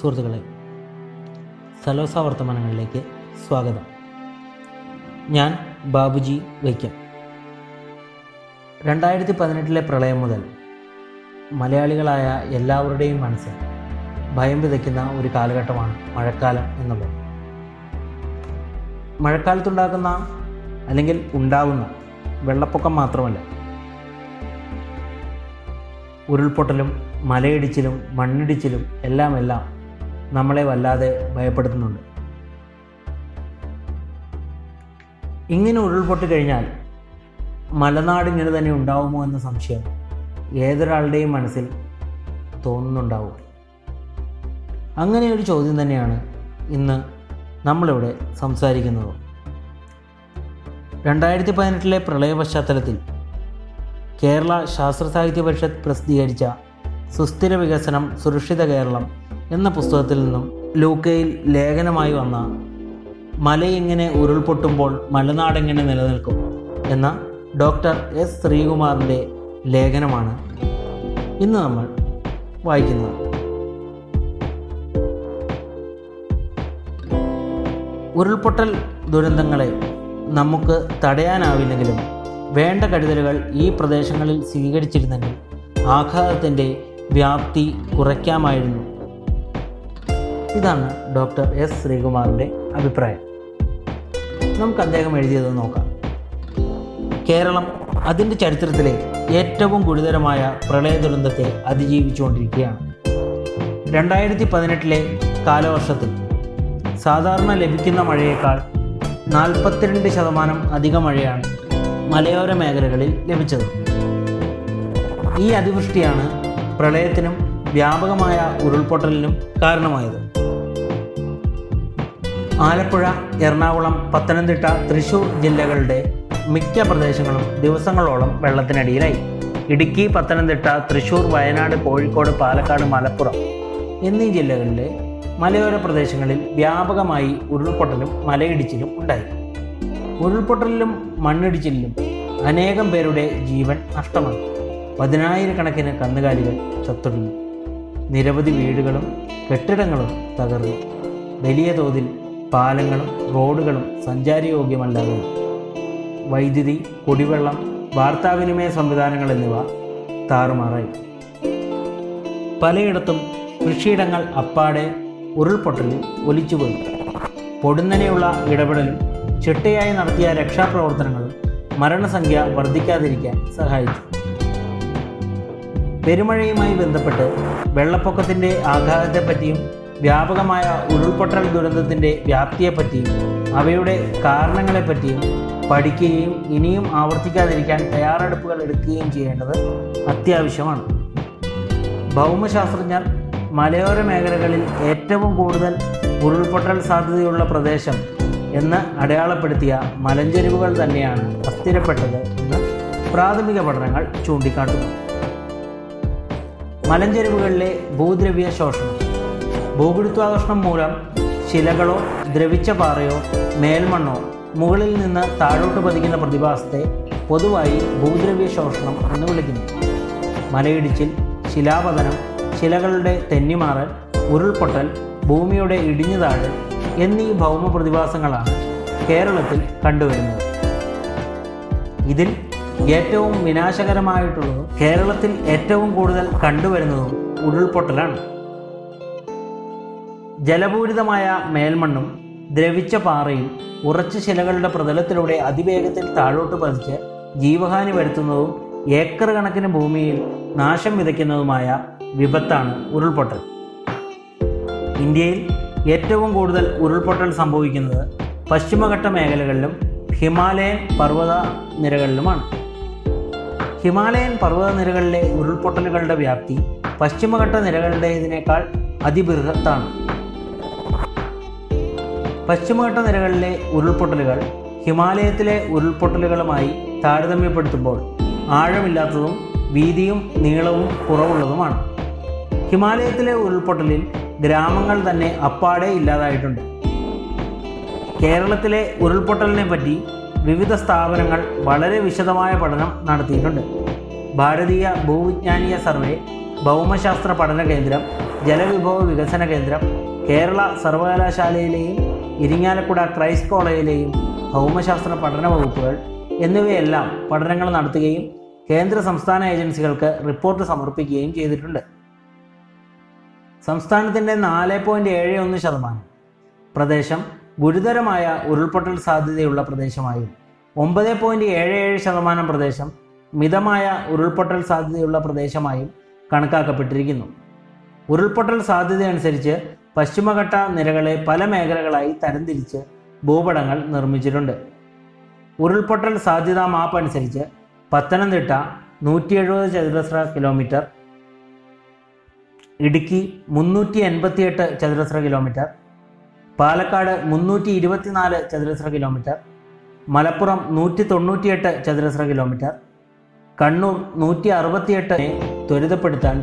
സുഹൃത്തുക്കളെ സലോസ വർത്തമാനങ്ങളിലേക്ക് സ്വാഗതം. ഞാൻ ബാബുജി വൈക്കം. രണ്ടായിരത്തി പതിനെട്ടിലെ പ്രളയം മുതൽ മലയാളികളായ എല്ലാവരുടെയും മനസ്സിൽ ഭയം വിതയ്ക്കുന്ന ഒരു കാലഘട്ടമാണ് മഴക്കാലം എന്നുള്ളത്. മഴക്കാലത്തുണ്ടാക്കുന്ന അല്ലെങ്കിൽ ഉണ്ടാകുന്ന വെള്ളപ്പൊക്കം മാത്രമല്ല ഉരുൾപൊട്ടലും മലയിടിച്ചിലും മണ്ണിടിച്ചിലും എല്ലാം എല്ലാം നമ്മളെ വല്ലാതെ ഭയപ്പെടുത്തുന്നുണ്ട്. ഇങ്ങനെ ഉരുൾപൊട്ടി കഴിഞ്ഞാൽ മലനാട് ഇങ്ങനെ തന്നെ ഉണ്ടാവുമോ എന്ന സംശയം ഏതൊരാളുടെയും മനസ്സിൽ തോന്നുന്നുണ്ടാവും. അങ്ങനെ ഒരു ചോദ്യം തന്നെയാണ് ഇന്ന് നമ്മളിവിടെ സംസാരിക്കുന്നത്. രണ്ടായിരത്തി പതിനെട്ടിലെ പ്രളയ പശ്ചാത്തലത്തിൽ കേരള ശാസ്ത്ര സാഹിത്യ പരിഷത്ത് പ്രസിദ്ധീകരിച്ച സുസ്ഥിര വികസനം സുരക്ഷിത കേരളം എന്ന പുസ്തകത്തിൽ നിന്നും ലൂക്കയിൽ ലേഖനമായി വന്ന മലയെങ്ങനെ ഉരുൾപൊട്ടുമ്പോൾ മലനാടെങ്ങനെ നിലനിൽക്കും എന്ന ഡോക്ടർ എസ് ശ്രീകുമാറിന്റെ ലേഖനമാണ് ഇന്ന് നമ്മൾ വായിക്കുന്നത്. ഉരുൾപൊട്ടൽ ദുരന്തങ്ങളെ നമുക്ക് തടയാനാവില്ലെങ്കിലും വേണ്ട കരുതലുകൾ ഈ പ്രദേശങ്ങളിൽ സ്വീകരിച്ചിരുന്നെങ്കിൽ ആഘാതത്തിന്റെ വ്യാപ്തി കുറയ്ക്കാമായിരുന്നു. ഇതാണ് ഡോക്ടർ എസ് ശ്രീകുമാറിന്റെ അഭിപ്രായം. നമുക്ക് അദ്ദേഹം എഴുതിയത് നോക്കാം. കേരളം അതിന്റെ ചരിത്രത്തിലെ ഏറ്റവും ഗുരുതരമായ പ്രളയ ദുരന്തത്തെ അതിജീവിച്ചുകൊണ്ടിരിക്കുകയാണ്. രണ്ടായിരത്തി പതിനെട്ടിലെ കാലവർഷത്തിൽ സാധാരണ ലഭിക്കുന്ന മഴയേക്കാൾ നാൽപ്പത്തിരണ്ട് ശതമാനം അധിക മഴയാണ് മലയോര മേഖലകളിൽ ലഭിച്ചത്. ഈ അതിവൃഷ്ടിയാണ് പ്രളയത്തിനും വ്യാപകമായ ഉരുൾപൊട്ടലിനും കാരണമായത്. ആലപ്പുഴ എറണാകുളം പത്തനംതിട്ട തൃശൂർ ജില്ലകളുടെ മിക്ക പ്രദേശങ്ങളും ദിവസങ്ങളോളം വെള്ളത്തിനടിയിലായി. ഇടുക്കി പത്തനംതിട്ട തൃശൂർ വയനാട് കോഴിക്കോട് പാലക്കാട് മലപ്പുറം എന്നീ ജില്ലകളിലെ മലയോര പ്രദേശങ്ങളിൽ വ്യാപകമായി ഉരുൾപൊട്ടലും മലയിടിച്ചിലും ഉണ്ടായി. ഉരുൾപൊട്ടലിലും മണ്ണിടിച്ചിലിലും അനേകം പേരുടെ ജീവൻ നഷ്ടമായി. പതിനായിരക്കണക്കിന് കന്നുകാലികൾ ചത്തൊടുങ്ങി. നിരവധി വീടുകളും കെട്ടിടങ്ങളും തകർന്നു. വലിയ തോതിൽ പാലങ്ങളും റോഡുകളും സഞ്ചാരയോഗ്യമല്ലാതെ. വൈദ്യുതി കുടിവെള്ളം വാർത്താവിനിമയ സംവിധാനങ്ങൾ എന്നിവ താറുമാറായി. പലയിടത്തും കൃഷിയിടങ്ങൾ അപ്പാടെ ഉരുൾപൊട്ടലിൽ ഒലിച്ചുപോയി. പൊടുന്നനെയുള്ള ഇടപെടലും ചിട്ടയായി നടത്തിയ രക്ഷാപ്രവർത്തനങ്ങളും മരണസംഖ്യ വർദ്ധിക്കാതിരിക്കാൻ സഹായിച്ചു. പെരുമഴയുമായി ബന്ധപ്പെട്ട് വെള്ളപ്പൊക്കത്തിന്റെ ആഘാതത്തെപ്പറ്റിയും വ്യാപകമായ ഉരുൾപൊട്ടൽ ദുരന്തത്തിന്റെ വ്യാപ്തിയെപ്പറ്റിയും അവയുടെ കാരണങ്ങളെപ്പറ്റിയും പഠിക്കുകയും ഇനിയും ആവർത്തിക്കാതിരിക്കാൻ തയ്യാറെടുപ്പുകൾ എടുക്കുകയും ചെയ്യേണ്ടത് അത്യാവശ്യമാണ്. ഭൗമശാസ്ത്രജ്ഞർ മലയോര മേഖലകളിൽ ഏറ്റവും കൂടുതൽ ഉരുൾപൊട്ടൽ സാധ്യതയുള്ള പ്രദേശം എന്ന് അടയാളപ്പെടുത്തിയ മലഞ്ചെരിവുകൾ തന്നെയാണ് അസ്ഥിരപ്പെട്ടത് എന്ന് പ്രാഥമിക പഠനങ്ങൾ ചൂണ്ടിക്കാട്ടുന്നു. മലഞ്ചെരിവുകളിലെ ഭൂദ്രവ്യ ശോഷണം ഭൂഗുരുത്വാകർഷണം മൂലം ശിലകളോ ദ്രവിച്ച പാറയോ മേൽമണ്ണോ മുകളിൽ നിന്ന് താഴോട്ട് പതിക്കുന്ന പ്രതിഭാസത്തെ പൊതുവായി ഭൂദ്രവ്യ ശോഷണം എന്ന് വിളിക്കുന്നു. മലയിടിച്ചിൽ ശിലാപതനം ശിലകളുടെ തെന്നിമാറൽ ഉരുൾപൊട്ടൽ ഭൂമിയുടെ ഇടിഞ്ഞുതാഴൽ എന്നീ ഭൗമ പ്രതിഭാസങ്ങളാണ് കേരളത്തിൽ കണ്ടുവരുന്നത്. ഇതിൽ ഏറ്റവും വിനാശകരമായിട്ടുള്ളതും കേരളത്തിൽ ഏറ്റവും കൂടുതൽ കണ്ടുവരുന്നതും ഉരുൾപൊട്ടലാണ്. ജലപൂരിതമായ മേൽമണ്ണും ദ്രവിച്ച പാറയും ഉറച്ച ശിലകളുടെ പ്രതലത്തിലൂടെ അതിവേഗത്തിൽ താഴോട്ട് പതിച്ച് ജീവഹാനി വരുത്തുന്നതും ഏക്കർ കണക്കിന് ഭൂമിയിൽ നാശം വിതയ്ക്കുന്നതുമായ വിപത്താണ് ഉരുൾപൊട്ടൽ. ഇന്ത്യയിൽ ഏറ്റവും കൂടുതൽ ഉരുൾപൊട്ടൽ സംഭവിക്കുന്നത് പശ്ചിമഘട്ട മേഖലകളിലും ഹിമാലയൻ പർവത നിരകളിലുമാണ്. ഹിമാലയൻ പർവത നിരകളിലെ ഉരുൾപൊട്ടലുകളുടെ വ്യാപ്തി പശ്ചിമഘട്ട നിരകളുടേതിനേക്കാൾ അതിബൃഹത്താണ് പശ്ചിമഘട്ട നിരകളിലെ ഉരുൾപൊട്ടലുകൾ ഹിമാലയത്തിലെ ഉരുൾപൊട്ടലുകളുമായി താരതമ്യപ്പെടുത്തുമ്പോൾ ആഴമില്ലാത്തതും വീതിയും നീളവും കുറവുള്ളതുമാണ്. ഹിമാലയത്തിലെ ഉരുൾപൊട്ടലിൽ ഗ്രാമങ്ങൾ തന്നെ അപ്പാടെ ഇല്ലാതായിട്ടുണ്ട്. കേരളത്തിലെ ഉരുൾപൊട്ടലിനെ പറ്റി വിവിധ സ്ഥാപനങ്ങൾ വളരെ വിശദമായ പഠനം നടത്തിയിട്ടുണ്ട്. ഭാരതീയ ഭൂവിജ്ഞാനീയ സർവേ ഭൗമശാസ്ത്ര പഠന കേന്ദ്രം ജലവിഭവ വികസന കേന്ദ്രം കേരള സർവകലാശാലയിലെയും ഇരിങ്ങാലക്കുട ക്രൈസ്റ്റ് കോളേജിലെയും ഭൗമശാസ്ത്ര പഠന വകുപ്പുകൾ എന്നിവയെല്ലാം പഠനങ്ങൾ നടത്തുകയും കേന്ദ്ര സംസ്ഥാന ഏജൻസികൾക്ക് റിപ്പോർട്ട് സമർപ്പിക്കുകയും ചെയ്തിട്ടുണ്ട്. സംസ്ഥാനത്തിന്റെ നാല് പോയിന്റ് ഏഴ് ഒന്ന് ശതമാനം പ്രദേശം ഗുരുതരമായ ഉരുൾപൊട്ടൽ സാധ്യതയുള്ള പ്രദേശമായും ഒമ്പത് പോയിന്റ് ഏഴ് ഏഴ് ശതമാനം പ്രദേശം മിതമായ ഉരുൾപൊട്ടൽ സാധ്യതയുള്ള പ്രദേശമായും കണക്കാക്കപ്പെട്ടിരിക്കുന്നു. ഉരുൾപൊട്ടൽ സാധ്യതയനുസരിച്ച് പശ്ചിമഘട്ട നിരകളെ പല മേഖലകളായി തരംതിരിച്ച് ഭൂപടങ്ങൾ നിർമ്മിച്ചിട്ടുണ്ട്. ഉരുൾപൊട്ടൽ സാധ്യതാ മാപ്പ് അനുസരിച്ച് പത്തനംതിട്ട നൂറ്റി എഴുപത് ചതുരശ്ര കിലോമീറ്റർ ഇടുക്കി മുന്നൂറ്റി എൺപത്തിയെട്ട് ചതുരശ്ര കിലോമീറ്റർ പാലക്കാട് മുന്നൂറ്റി ഇരുപത്തിനാല് ചതുരശ്ര കിലോമീറ്റർ മലപ്പുറം നൂറ്റി തൊണ്ണൂറ്റിയെട്ട് ചതുരശ്ര കിലോമീറ്റർ കണ്ണൂർ നൂറ്റി അറുപത്തിയെട്ട് ത്വരിതപ്പെടുത്താൻ